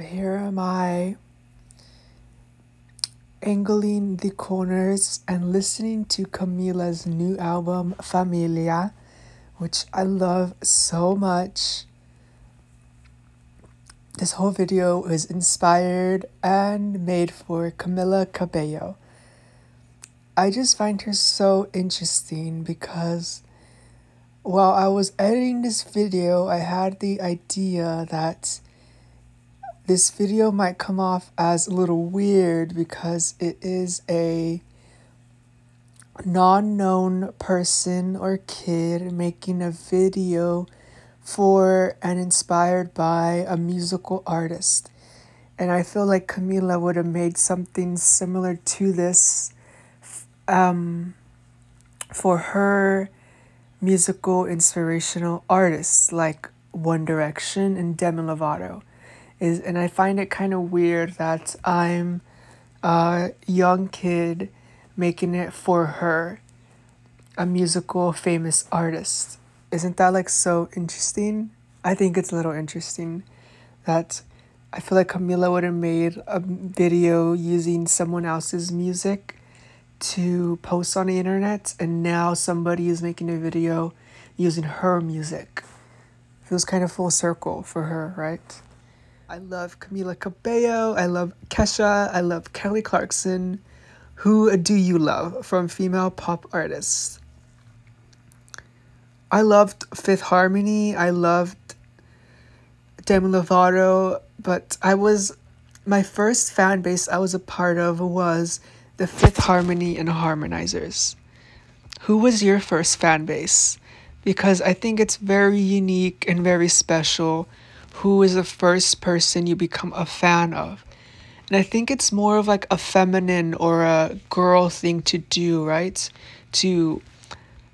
here am I angling the corners and listening to Camila's new album, Familia, which I love so much. This whole video is inspired and made for Camila Cabello. I just find her so interesting because while I was editing this video, I had the idea that this video might come off as a little weird because it is a non known person or kid making a video for and inspired by a musical artist. And I feel like Camila would have made something similar to this um, for her musical inspirational artists like One Direction and Demi Lovato. Is, and I find it kind of weird that I'm a young kid making it for her, a musical famous artist. Isn't that like so interesting? I think it's a little interesting that I feel like Camila would have made a video using someone else's music to post on the internet, and now somebody is making a video using her music. It Feels kind of full circle for her, right? I love Camila Cabello. I love Kesha. I love Kelly Clarkson. Who do you love from female pop artists? I loved Fifth Harmony. I loved Demi Lovato, but I was my first fan base I was a part of was the Fifth Harmony and Harmonizers. Who was your first fan base? Because I think it's very unique and very special. Who is the first person you become a fan of? And I think it's more of like a feminine or a girl thing to do, right? To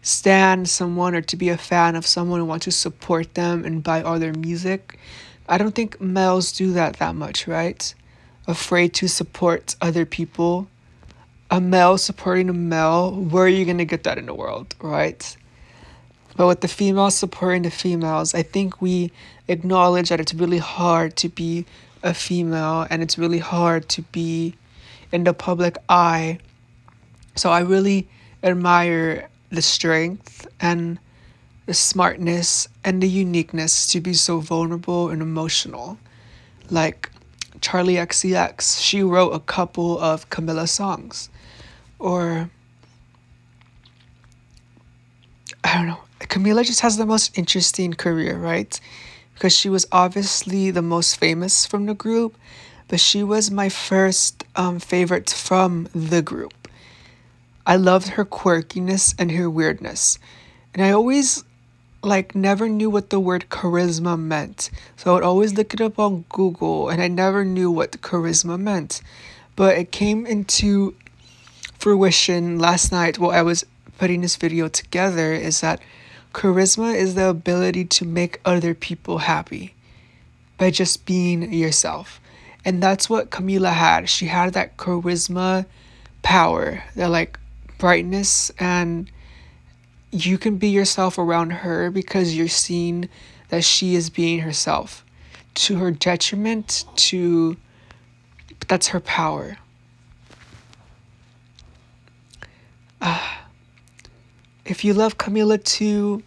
stand someone or to be a fan of someone and want to support them and buy all their music. I don't think males do that that much, right? Afraid to support other people. A male supporting a male, where are you going to get that in the world, right? But with the females supporting the females, I think we acknowledge that it's really hard to be a female and it's really hard to be in the public eye. So I really admire the strength and the smartness and the uniqueness to be so vulnerable and emotional. Like Charli XCX, she wrote a couple of Camila songs. Or, I don't know, Camila just has the most interesting career, right? Because she was obviously the most famous from the group, but she was my first um, favorite from the group. I loved her quirkiness and her weirdness. And I always like never knew what the word charisma meant. So I would always look it up on Google and I never knew what charisma meant. But it came into fruition last night while I was putting this video together is that charisma is the ability to make other people happy by just being yourself. And that's what Camila had. She had that charisma power, that like brightness and you can be yourself around her because you're seeing that she is being herself to her detriment to that's her power if you love camila too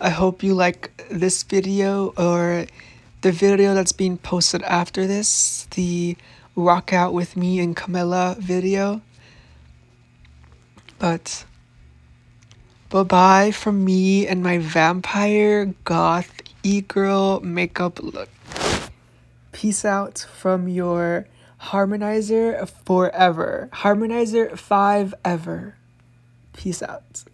i hope you like this video or the video that's being posted after this the rock out with me and camila video but bye bye from me and my vampire goth e girl makeup look. Peace out from your harmonizer forever. Harmonizer 5 ever. Peace out.